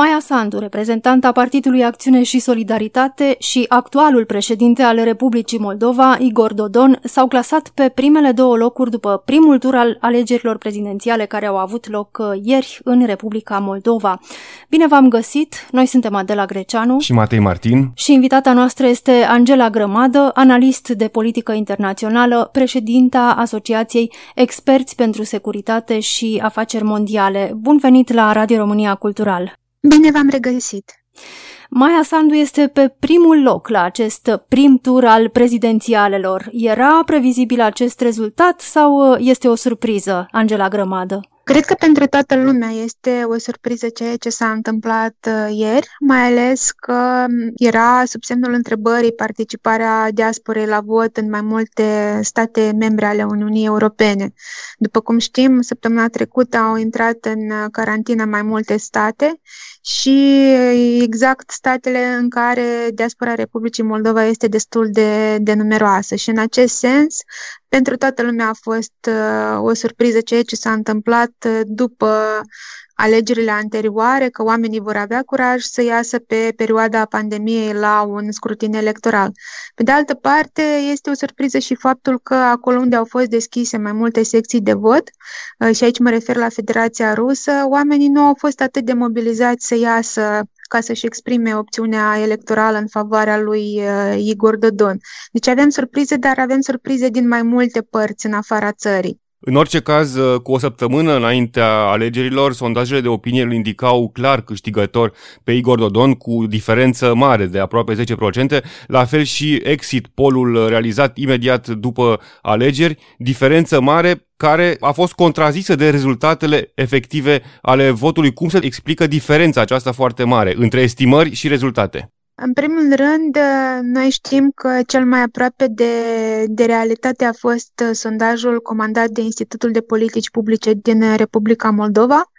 Maia Sandu, reprezentanta Partidului Acțiune și Solidaritate și actualul președinte al Republicii Moldova, Igor Dodon, s-au clasat pe primele două locuri după primul tur al alegerilor prezidențiale care au avut loc uh, ieri în Republica Moldova. Bine v-am găsit! Noi suntem Adela Greceanu și Matei Martin și invitata noastră este Angela Grămadă, analist de politică internațională, președinta Asociației Experți pentru Securitate și Afaceri Mondiale. Bun venit la Radio România Cultural! Bine v-am regăsit! Maia Sandu este pe primul loc la acest prim tur al prezidențialelor. Era previzibil acest rezultat sau este o surpriză, Angela Grămadă? Cred că pentru toată lumea este o surpriză ceea ce s-a întâmplat uh, ieri, mai ales că era sub semnul întrebării participarea diasporei la vot în mai multe state membre ale Uniunii Europene. După cum știm, săptămâna trecută au intrat în carantină mai multe state și exact statele în care diaspora Republicii Moldova este destul de, de numeroasă. Și în acest sens, pentru toată lumea a fost uh, o surpriză ceea ce s-a întâmplat uh, după alegerile anterioare, că oamenii vor avea curaj să iasă pe perioada pandemiei la un scrutin electoral. Pe de altă parte, este o surpriză și faptul că acolo unde au fost deschise mai multe secții de vot, uh, și aici mă refer la Federația Rusă, oamenii nu au fost atât de mobilizați să iasă ca să-și exprime opțiunea electorală în favoarea lui uh, Igor Dodon. Deci avem surprize, dar avem surprize din mai multe părți în afara țării. În orice caz, uh, cu o săptămână înaintea alegerilor, sondajele de opinie îl indicau clar câștigător pe Igor Dodon cu diferență mare de aproape 10%, la fel și exit polul realizat imediat după alegeri, diferență mare care a fost contrazisă de rezultatele efective ale votului. Cum se explică diferența aceasta foarte mare între estimări și rezultate? În primul rând, noi știm că cel mai aproape de, de realitate a fost sondajul comandat de Institutul de Politici Publice din Republica Moldova,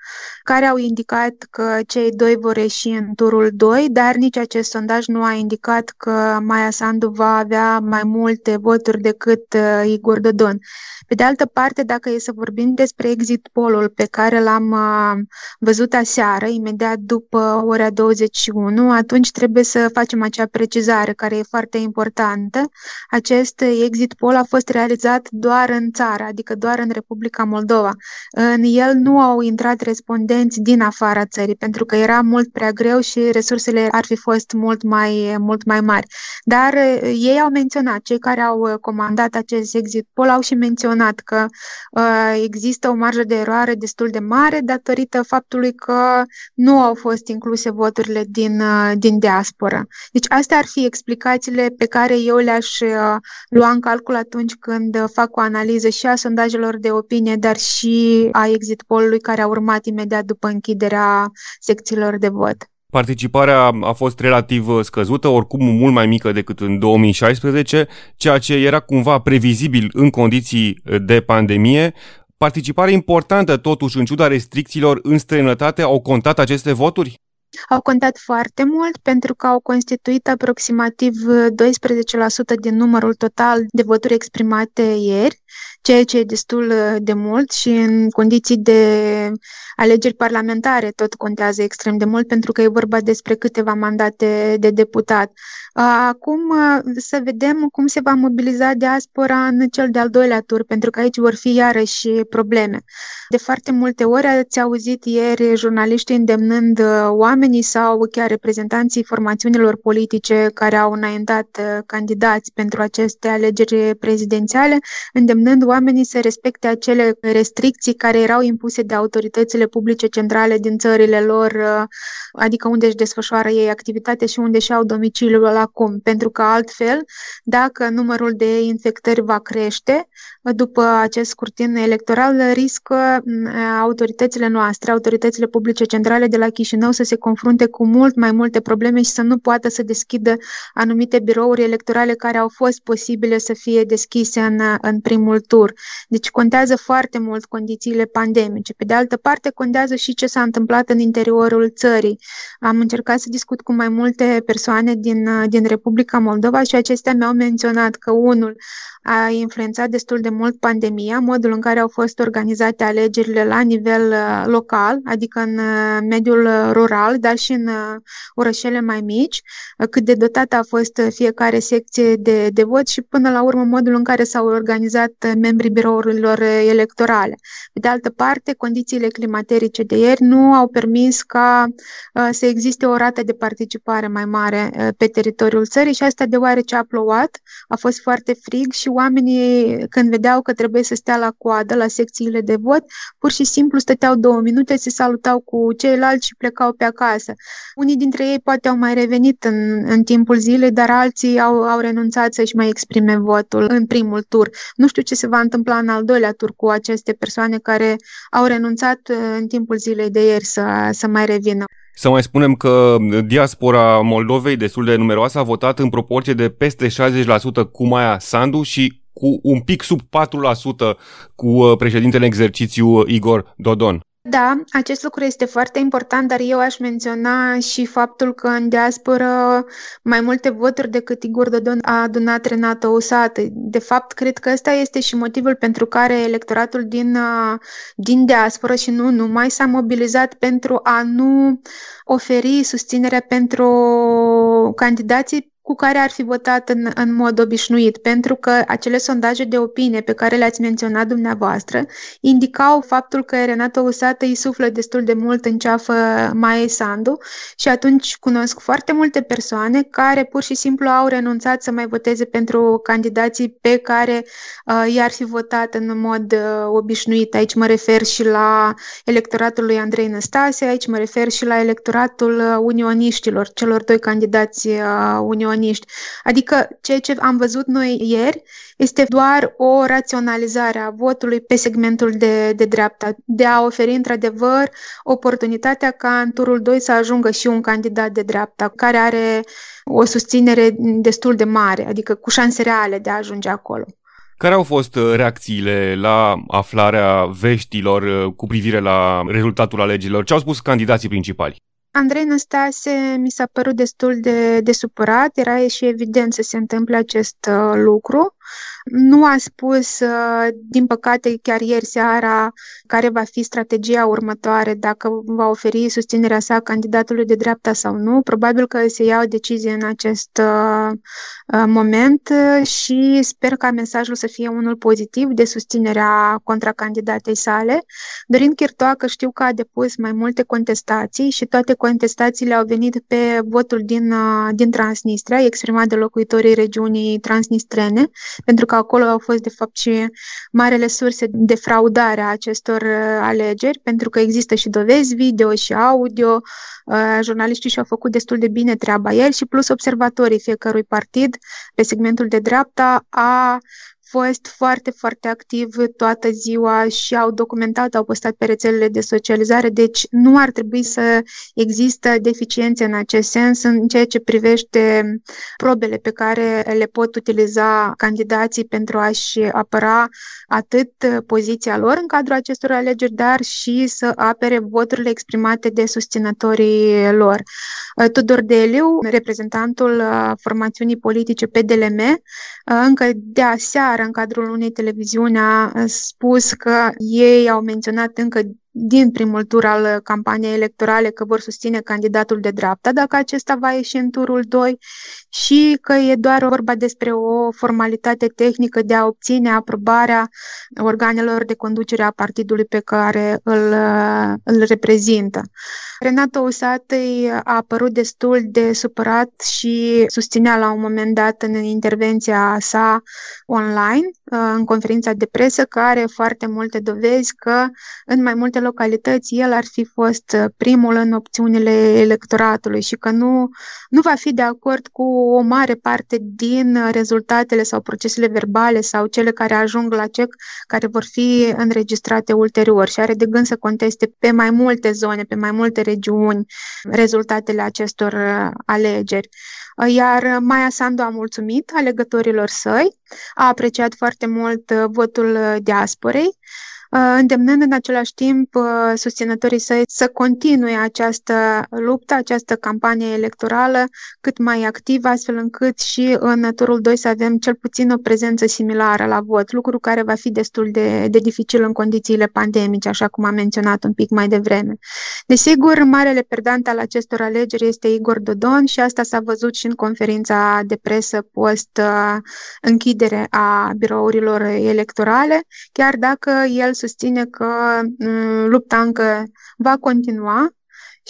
care au indicat că cei doi vor ieși în turul 2, dar nici acest sondaj nu a indicat că Maia Sandu va avea mai multe voturi decât uh, Igor Dodon. Pe de altă parte, dacă e să vorbim despre exit polul pe care l-am uh, văzut aseară, imediat după ora 21, atunci trebuie să facem acea precizare care e foarte importantă. Acest exit poll a fost realizat doar în țară, adică doar în Republica Moldova. În el nu au intrat respondenți din afara țării, pentru că era mult prea greu și resursele ar fi fost mult mai, mult mai mari. Dar uh, ei au menționat, cei care au uh, comandat acest exit poll au și menționat că uh, există o marjă de eroare destul de mare datorită faptului că nu au fost incluse voturile din, uh, din diaspora. Deci astea ar fi explicațiile pe care eu le-aș uh, lua în calcul atunci când fac o analiză și a sondajelor de opinie, dar și a exit poll-ului care a urmat urmat imediat după închiderea secțiilor de vot. Participarea a fost relativ uh, scăzută, oricum mult mai mică decât în 2016, ceea ce era cumva previzibil în condiții uh, de pandemie. Participare importantă, totuși, în ciuda restricțiilor în străinătate, au contat aceste voturi? Au contat foarte mult pentru că au constituit aproximativ 12% uh, din numărul total de voturi exprimate ieri ceea ce e destul uh, de mult și în condiții de alegeri parlamentare tot contează extrem de mult pentru că e vorba despre câteva mandate de deputat. Acum să vedem cum se va mobiliza diaspora în cel de-al doilea tur, pentru că aici vor fi iarăși probleme. De foarte multe ori ați auzit ieri jurnaliștii îndemnând uh, oamenii sau chiar reprezentanții formațiunilor politice care au înaintat uh, candidați pentru aceste alegeri prezidențiale, îndemnând oamenii să respecte acele restricții care erau impuse de autoritățile publice centrale din țările lor, uh, adică unde își desfășoară ei activitate și unde și-au domiciliul acum, pentru că altfel, dacă numărul de infectări va crește, după acest scrutin electoral, riscă autoritățile noastre, autoritățile publice centrale de la Chișinău să se confrunte cu mult mai multe probleme și să nu poată să deschidă anumite birouri electorale care au fost posibile să fie deschise în, în primul tur. Deci contează foarte mult condițiile pandemice. Pe de altă parte, contează și ce s-a întâmplat în interiorul țării. Am încercat să discut cu mai multe persoane din, din Republica Moldova și acestea mi-au menționat că unul a influențat destul de mult pandemia, modul în care au fost organizate alegerile la nivel uh, local, adică în uh, mediul uh, rural, dar și în orășele mai mici, cât de dotată a fost fiecare secție de, de vot și până la urmă modul în care s-au organizat membrii birourilor electorale. Pe de altă parte, condițiile climaterice de ieri nu au permis ca să existe o rată de participare mai mare pe teritoriul țării și asta deoarece a plouat, a fost foarte frig și oamenii, când vedeau că trebuie să stea la coadă, la secțiile de vot, pur și simplu stăteau două minute, se salutau cu ceilalți și plecau pe acasă. Unii dintre ei poate au mai revenit în, în timpul zilei, dar alții au, au renunțat să-și mai exprime votul în primul tur. Nu știu ce se va întâmpla în al doilea tur cu aceste persoane care au renunțat uh, în timpul zilei de ieri să, să mai revină. Să mai spunem că diaspora Moldovei, destul de numeroasă, a votat în proporție de peste 60% cu Maia Sandu și cu un pic sub 4% cu uh, președintele în exercițiu Igor Dodon. Da, acest lucru este foarte important, dar eu aș menționa și faptul că în diaspora mai multe voturi decât Igor Dodon a adunat Renato Usată. De fapt, cred că ăsta este și motivul pentru care electoratul din, din diaspora și nu numai s-a mobilizat pentru a nu oferi susținerea pentru candidații cu care ar fi votat în, în mod obișnuit, pentru că acele sondaje de opinie pe care le-ați menționat dumneavoastră indicau faptul că Renato Usată îi suflă destul de mult în ceafă Mai Sandu și atunci cunosc foarte multe persoane care pur și simplu au renunțat să mai voteze pentru candidații pe care uh, i-ar fi votat în mod uh, obișnuit. Aici mă refer și la electoratul lui Andrei Năstase, aici mă refer și la electoratul uh, unioniștilor, celor doi candidați uh, unioniști comuniști. Adică ceea ce am văzut noi ieri este doar o raționalizare a votului pe segmentul de, de dreapta, de a oferi într-adevăr oportunitatea ca în turul 2 să ajungă și un candidat de dreapta care are o susținere destul de mare, adică cu șanse reale de a ajunge acolo. Care au fost uh, reacțiile la aflarea veștilor uh, cu privire la rezultatul alegerilor? Ce au spus candidații principali? Andrei Năstase mi s-a părut destul de, de supărat, era și evident să se întâmple acest uh, lucru. Nu a spus, uh, din păcate, chiar ieri seara, care va fi strategia următoare, dacă va oferi susținerea sa candidatului de dreapta sau nu. Probabil că se ia o decizie în acest uh, uh, moment și sper ca mesajul să fie unul pozitiv de susținerea contracandidatei sale. Dorin Chirtoacă știu că a depus mai multe contestații și toate contestațiile au venit pe votul din, din Transnistria, exprimat de locuitorii regiunii transnistrene, pentru că acolo au fost, de fapt, și marele surse de fraudare a acestor uh, alegeri, pentru că există și dovezi video și audio, uh, jurnaliștii și-au făcut destul de bine treaba. El și plus observatorii fiecărui partid pe segmentul de dreapta a fost foarte, foarte activ toată ziua și au documentat, au postat pe rețelele de socializare, deci nu ar trebui să există deficiențe în acest sens în ceea ce privește probele pe care le pot utiliza candidații pentru a-și apăra atât poziția lor în cadrul acestor alegeri, dar și să apere voturile exprimate de susținătorii lor. Tudor Deliu, reprezentantul formațiunii politice PDLM, încă de aseară în cadrul unei televiziuni a spus că ei au menționat încă din primul tur al campaniei electorale că vor susține candidatul de dreapta, dacă acesta va ieși în turul 2 și că e doar vorba despre o formalitate tehnică de a obține aprobarea organelor de conducere a partidului pe care îl, îl reprezintă. Renato Usatăi a apărut destul de supărat și susținea la un moment dat în intervenția sa online, în conferința de presă, că are foarte multe dovezi că în mai multe localități el ar fi fost primul în opțiunile electoratului și că nu, nu va fi de acord cu o mare parte din rezultatele sau procesele verbale sau cele care ajung la CEC, care vor fi înregistrate ulterior și are de gând să conteste pe mai multe zone, pe mai multe regiuni rezultatele acestor alegeri. Iar Maia Sandu a mulțumit alegătorilor săi, a apreciat foarte mult votul diasporei Uh, îndemnând în același timp uh, susținătorii săi să continue această luptă, această campanie electorală cât mai activă, astfel încât și în turul 2 să avem cel puțin o prezență similară la vot, lucru care va fi destul de, de dificil în condițiile pandemice, așa cum am menționat un pic mai devreme. Desigur, marele perdant al acestor alegeri este Igor Dodon și asta s-a văzut și în conferința de presă post uh, închidere a birourilor electorale, chiar dacă el susține că mm, lupta încă va continua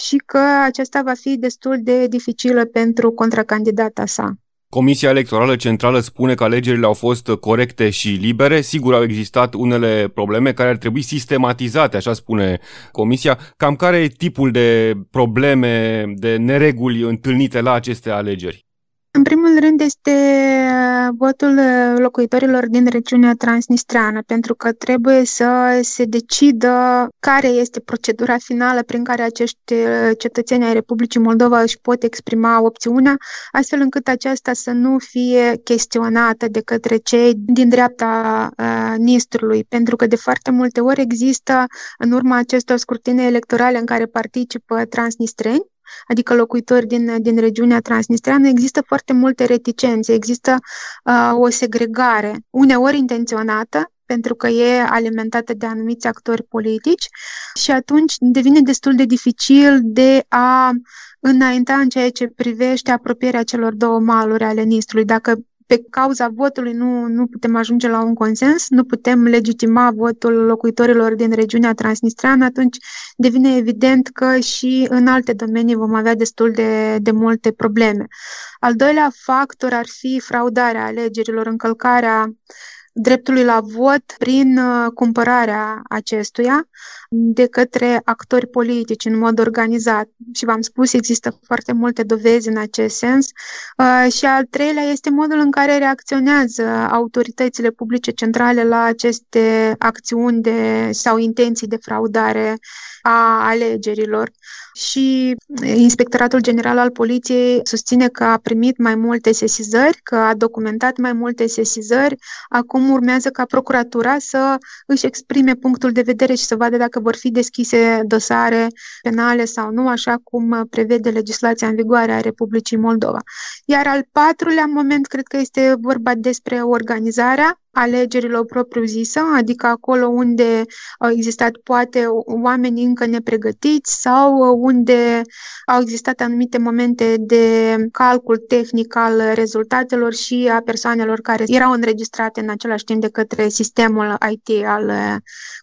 și că aceasta va fi destul de dificilă pentru contracandidata sa. Comisia Electorală Centrală spune că alegerile au fost corecte și libere. Sigur, au existat unele probleme care ar trebui sistematizate, așa spune Comisia. Cam care e tipul de probleme, de nereguli întâlnite la aceste alegeri? În primul rând este uh, votul uh, locuitorilor din regiunea transnistreană, pentru că trebuie să se decidă care este procedura finală prin care acești uh, cetățeni ai Republicii Moldova își pot exprima opțiunea, astfel încât aceasta să nu fie chestionată de către cei din dreapta Nistrului, pentru că de foarte multe ori există, în urma acestor scrutine electorale în care participă transnistreni, adică locuitori din, din regiunea transnistreană, există foarte multe reticențe, există uh, o segregare, uneori intenționată, pentru că e alimentată de anumiți actori politici și atunci devine destul de dificil de a înainta în ceea ce privește apropierea celor două maluri ale Nistrului. Dacă pe cauza votului nu, nu putem ajunge la un consens, nu putem legitima votul locuitorilor din regiunea transnistreană, atunci devine evident că și în alte domenii vom avea destul de, de multe probleme. Al doilea factor ar fi fraudarea alegerilor, încălcarea dreptului la vot prin uh, cumpărarea acestuia de către actori politici în mod organizat. Și v-am spus, există foarte multe dovezi în acest sens. Uh, și al treilea este modul în care reacționează autoritățile publice centrale la aceste acțiuni de, sau intenții de fraudare a alegerilor și Inspectoratul General al Poliției susține că a primit mai multe sesizări, că a documentat mai multe sesizări. Acum urmează ca procuratura să își exprime punctul de vedere și să vadă dacă vor fi deschise dosare penale sau nu, așa cum prevede legislația în vigoare a Republicii Moldova. Iar al patrulea moment, cred că este vorba despre organizarea alegerilor propriu-zisă, adică acolo unde au existat poate oameni încă nepregătiți sau unde au existat anumite momente de calcul tehnic al rezultatelor și a persoanelor care erau înregistrate în același timp de către sistemul IT al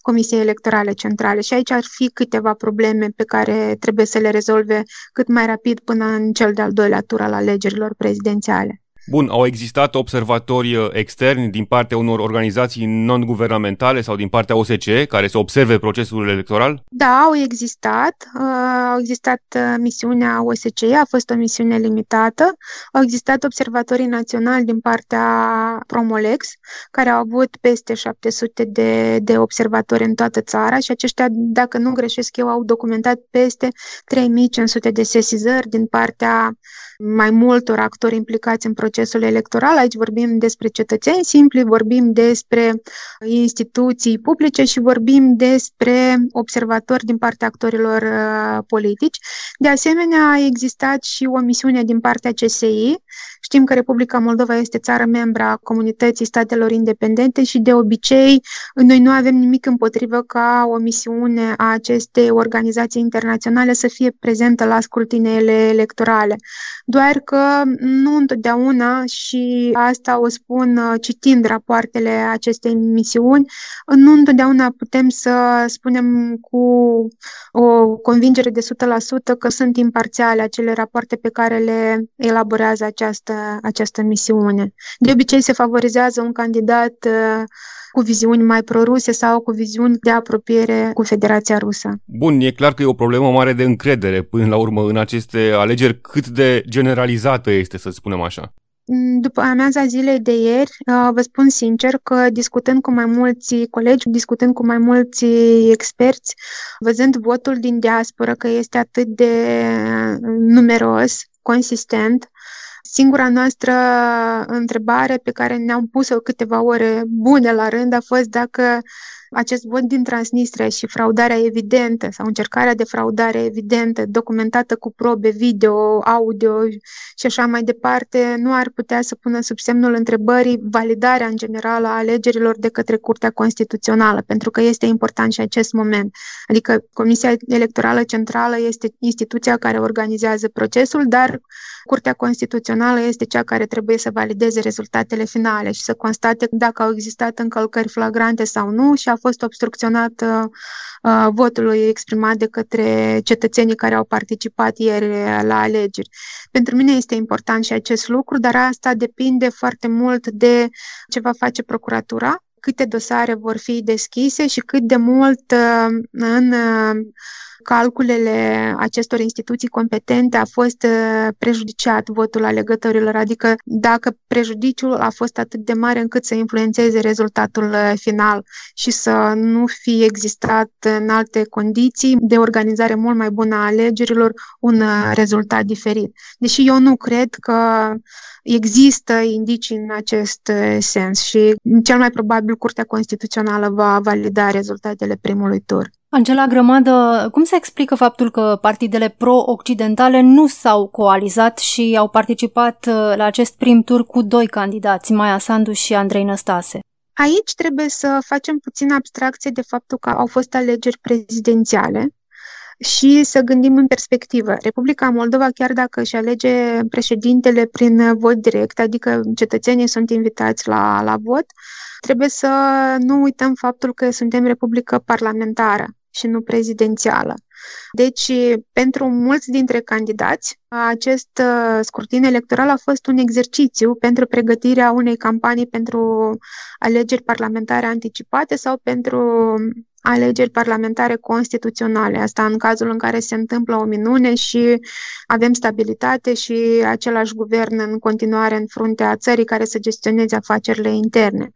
Comisiei Electorale Centrale. Și aici ar fi câteva probleme pe care trebuie să le rezolve cât mai rapid până în cel de-al doilea tur al alegerilor prezidențiale. Bun, au existat observatori uh, externi din partea unor organizații non-guvernamentale sau din partea OSCE care să observe procesul electoral? Da, au existat. Uh, au existat uh, misiunea OSCE, a fost o misiune limitată. Au existat observatorii naționali din partea Promolex, care au avut peste 700 de, de observatori în toată țara și aceștia, dacă nu greșesc eu, au documentat peste 3500 de sesizări din partea mai multor actori implicați în procesul electoral. Aici vorbim despre cetățeni simpli, vorbim despre instituții publice și vorbim despre observatori din partea actorilor uh, politici. De asemenea, a existat și o misiune din partea CSI. Știm că Republica Moldova este țară membra a comunității statelor independente și de obicei noi nu avem nimic împotrivă ca o misiune a acestei organizații internaționale să fie prezentă la scrutinele electorale. Doar că nu întotdeauna, și asta o spun uh, citind rapoartele acestei misiuni, nu întotdeauna putem să spunem cu o convingere de 100% că sunt imparțiale acele rapoarte pe care le elaborează această această, această misiune. De obicei se favorizează un candidat uh, cu viziuni mai proruse sau cu viziuni de apropiere cu Federația Rusă. Bun, e clar că e o problemă mare de încredere până la urmă în aceste alegeri. Cât de generalizată este, să spunem așa? Mm, după amiaza zilei de ieri, uh, vă spun sincer că discutând cu mai mulți colegi, discutând cu mai mulți experți, văzând votul din diaspora că este atât de numeros, consistent, Singura noastră întrebare pe care ne-am pus-o câteva ore bune la rând a fost dacă acest vot din Transnistria și fraudarea evidentă sau încercarea de fraudare evidentă, documentată cu probe video, audio și așa mai departe, nu ar putea să pună sub semnul întrebării validarea în general a alegerilor de către Curtea Constituțională, pentru că este important și acest moment. Adică Comisia Electorală Centrală este instituția care organizează procesul, dar Curtea Constituțională este cea care trebuie să valideze rezultatele finale și să constate dacă au existat încălcări flagrante sau nu și a fost obstrucționat uh, uh, votul exprimat de către cetățenii care au participat ieri la alegeri. Pentru mine este important și acest lucru, dar asta depinde foarte mult de ce va face procuratura, câte dosare vor fi deschise și cât de mult uh, în calculele acestor instituții competente a fost uh, prejudiciat votul alegătorilor, adică dacă prejudiciul a fost atât de mare încât să influențeze rezultatul uh, final și să nu fie existat în alte condiții de organizare mult mai bună a alegerilor un uh, rezultat diferit. Deși eu nu cred că există indicii în acest sens și cel mai probabil Curtea Constituțională va valida rezultatele primului tur. Angela Grămadă, cum se explică faptul că partidele pro-occidentale nu s-au coalizat și au participat uh, la acest prim tur cu doi candidați, Maia Sandu și Andrei Năstase? Aici trebuie să facem puțin abstracție de faptul că au fost alegeri prezidențiale și să gândim în perspectivă. Republica Moldova, chiar dacă își alege președintele prin vot direct, adică cetățenii sunt invitați la, la vot, trebuie să nu uităm faptul că suntem republică parlamentară și nu prezidențială. Deci, pentru mulți dintre candidați, acest uh, scrutin electoral a fost un exercițiu pentru pregătirea unei campanii pentru alegeri parlamentare anticipate sau pentru alegeri parlamentare constituționale. Asta în cazul în care se întâmplă o minune și avem stabilitate și același guvern în continuare în fruntea țării care să gestioneze afacerile interne.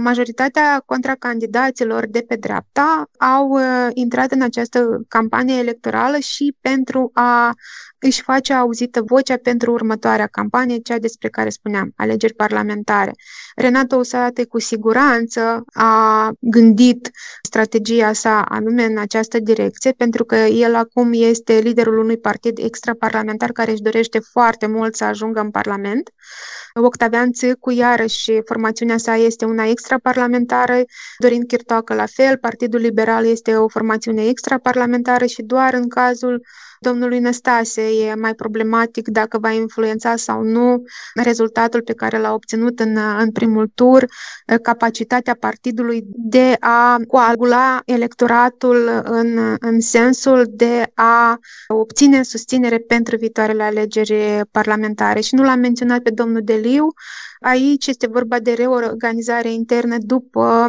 Majoritatea contracandidaților de pe dreapta au uh, intrat în această campanie electorală și pentru a își face auzită vocea pentru următoarea campanie, cea despre care spuneam, alegeri parlamentare. Renato Usate cu siguranță a gândit strategia sa anume în această direcție, pentru că el acum este liderul unui partid extraparlamentar care își dorește foarte mult să ajungă în Parlament. Octavian Țâcu, iarăși, formațiunea sa este una extraparlamentară, Dorin Chirtoacă la fel, Partidul Liberal este o formațiune extraparlamentară și doar în cazul domnului Năstase e mai problematic dacă va influența sau nu rezultatul pe care l-a obținut în, în primul tur, capacitatea partidului de a coagula electoratul în, în sensul de a obține susținere pentru viitoarele alegeri parlamentare. Și nu l-am menționat pe domnul Deliu, aici este vorba de reorganizare internă după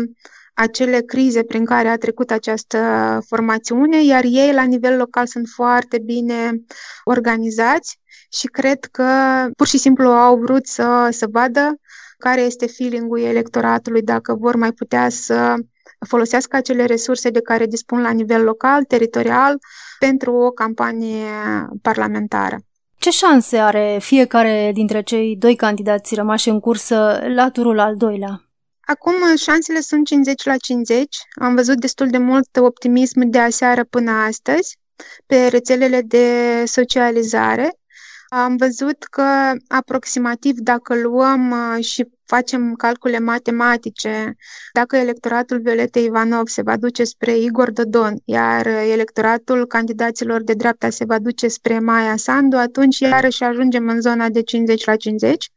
acele crize prin care a trecut această formațiune, iar ei la nivel local sunt foarte bine organizați și cred că pur și simplu au vrut să, să vadă care este feeling-ul electoratului, dacă vor mai putea să folosească acele resurse de care dispun la nivel local, teritorial, pentru o campanie parlamentară. Ce șanse are fiecare dintre cei doi candidați rămași în cursă la turul al doilea? Acum șansele sunt 50 la 50. Am văzut destul de mult optimism de aseară până astăzi pe rețelele de socializare. Am văzut că aproximativ dacă luăm uh, și facem calcule matematice, dacă electoratul Violeta Ivanov se va duce spre Igor Dodon, iar electoratul candidaților de dreapta se va duce spre Maia Sandu, atunci iarăși ajungem în zona de 50 la 50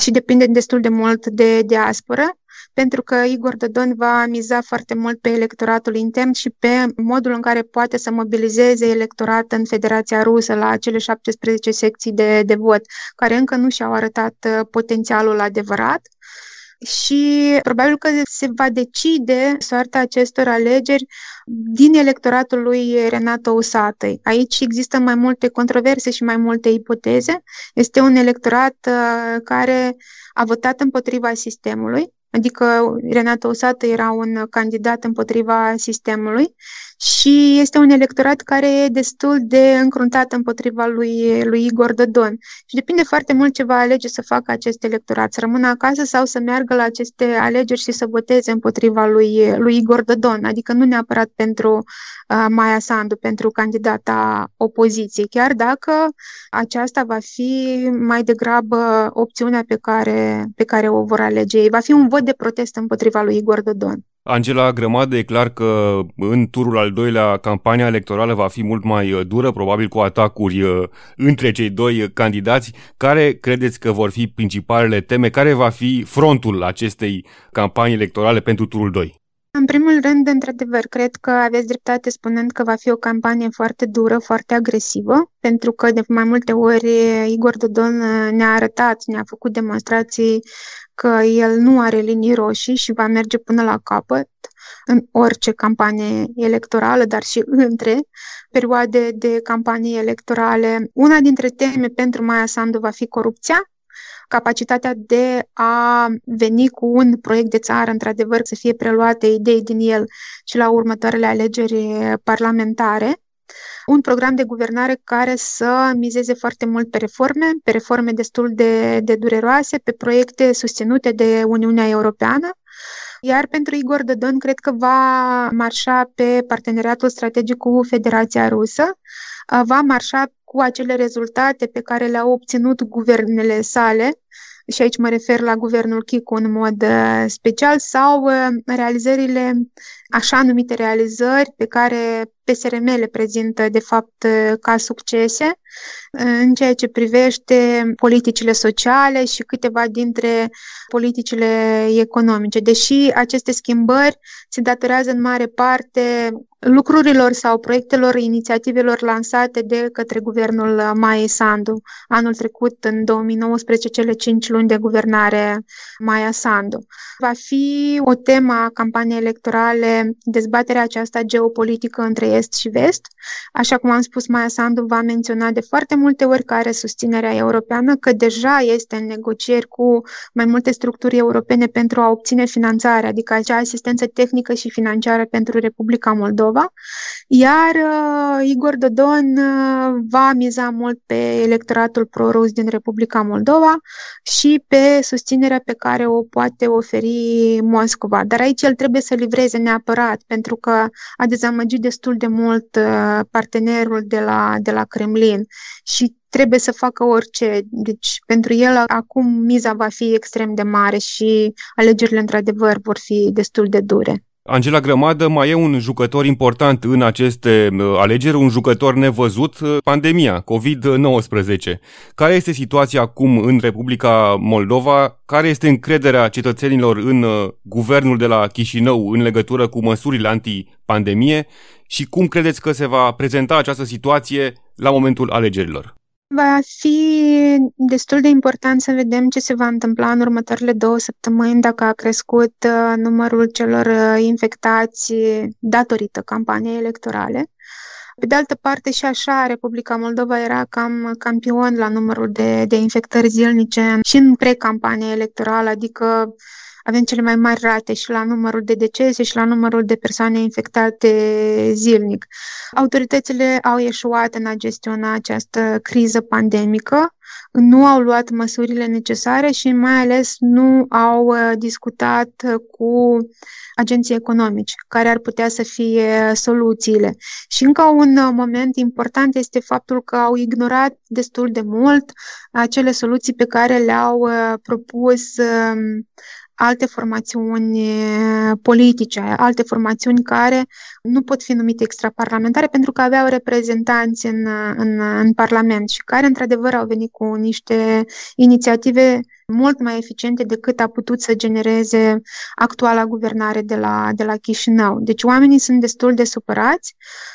și depinde destul de mult de diaspora. Pentru că Igor Dodon va miza foarte mult pe electoratul intern și pe modul în care poate să mobilizeze electorat în Federația Rusă la cele 17 secții de, de vot, care încă nu și-au arătat uh, potențialul adevărat și probabil că se va decide soarta acestor alegeri din electoratul lui Renato Usatăi. Aici există mai multe controverse și mai multe ipoteze. Este un electorat uh, care a votat împotriva sistemului, adică Renato Usată era un candidat împotriva sistemului și este un electorat care e destul de încruntat împotriva lui, lui Igor Dodon. Și depinde foarte mult ce va alege să facă acest electorat, să rămână acasă sau să meargă la aceste alegeri și să voteze împotriva lui, lui Igor Dodon, adică nu neapărat pentru uh, Maia Sandu, pentru candidata opoziției, chiar dacă aceasta va fi mai degrabă opțiunea pe care, pe care o vor alege ei. Va fi un vot de protest împotriva lui Igor Dodon. Angela Grămadă, e clar că în turul al doilea campania electorală va fi mult mai uh, dură, probabil cu atacuri uh, între cei doi uh, candidați. Care credeți că vor fi principalele teme? Care va fi frontul acestei campanii electorale pentru turul 2? În primul rând, într-adevăr, cred că aveți dreptate spunând că va fi o campanie foarte dură, foarte agresivă, pentru că de mai multe ori Igor Dodon ne-a arătat, ne-a făcut demonstrații că el nu are linii roșii și va merge până la capăt în orice campanie electorală, dar și între perioade de campanii electorale. Una dintre teme pentru Maia Sandu va fi corupția, capacitatea de a veni cu un proiect de țară, într-adevăr, să fie preluate idei din el și la următoarele alegeri parlamentare un program de guvernare care să mizeze foarte mult pe reforme, pe reforme destul de, de dureroase, pe proiecte susținute de Uniunea Europeană. Iar pentru Igor Dodon, cred că va marșa pe parteneriatul strategic cu Federația Rusă, va marșa cu acele rezultate pe care le-au obținut guvernele sale, și aici mă refer la guvernul Chicu în mod uh, special, sau uh, realizările, așa numite realizări pe care PSRM le prezintă de fapt uh, ca succese în ceea ce privește politicile sociale și câteva dintre politicile economice. Deși aceste schimbări se datorează în mare parte lucrurilor sau proiectelor, inițiativelor lansate de către guvernul Mai Sandu. Anul trecut, în 2019, cele cinci luni de guvernare Maia Sandu. Va fi o temă a campaniei electorale dezbaterea aceasta geopolitică între Est și Vest. Așa cum am spus, Maia Sandu va menționa de foarte multe ori că are susținerea europeană, că deja este în negocieri cu mai multe structuri europene pentru a obține finanțare, adică acea asistență tehnică și financiară pentru Republica Moldova, iar uh, Igor Dodon uh, va miza mult pe electoratul pro-rus din Republica Moldova și pe susținerea pe care o poate oferi Moscova. Dar aici el trebuie să livreze neapărat, pentru că a dezamăgit destul de mult uh, partenerul de la, de la Kremlin și trebuie să facă orice. Deci, pentru el, acum miza va fi extrem de mare și alegerile, într-adevăr, vor fi destul de dure. Angela Grămadă mai e un jucător important în aceste uh, alegeri, un jucător nevăzut, uh, pandemia, COVID-19. Care este situația acum în Republica Moldova? Care este încrederea cetățenilor în uh, guvernul de la Chișinău în legătură cu măsurile anti-pandemie? Și cum credeți că se va prezenta această situație la momentul alegerilor? Va fi destul de important să vedem ce se va întâmpla în următoarele două săptămâni dacă a crescut uh, numărul celor uh, infectați datorită campaniei electorale. Pe de altă parte, și așa, Republica Moldova era cam campion la numărul de, de infectări zilnice și în pre-campanie electorală, adică avem cele mai mari rate și la numărul de decese și la numărul de persoane infectate zilnic. Autoritățile au ieșuat în a gestiona această criză pandemică, nu au luat măsurile necesare și mai ales nu au uh, discutat cu agenții economici, care ar putea să fie soluțiile. Și încă un uh, moment important este faptul că au ignorat destul de mult acele soluții pe care le-au uh, propus um, alte formațiuni politice, alte formațiuni care nu pot fi numite extraparlamentare pentru că aveau reprezentanți în, în, în Parlament și care, într-adevăr, au venit cu niște inițiative mult mai eficiente decât a putut să genereze actuala guvernare de la, de la Chișinău. Deci oamenii sunt destul de supărați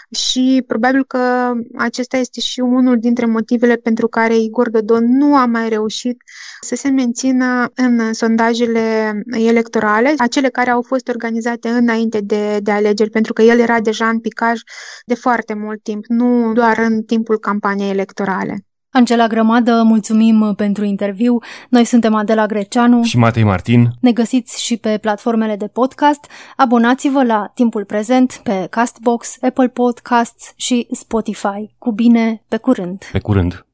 și probabil că acesta este și unul dintre motivele pentru care Igor Dodon nu a mai reușit să se mențină în sondajele electorale, acele care au fost organizate înainte de, de alegeri, pentru că el era deja în picaj de foarte mult timp, nu doar în timpul campaniei electorale. Angela Grămadă, mulțumim pentru interviu. Noi suntem Adela Greceanu și Matei Martin. Ne găsiți și pe platformele de podcast. Abonați-vă la Timpul Prezent pe Castbox, Apple Podcasts și Spotify. Cu bine, pe curând! Pe curând!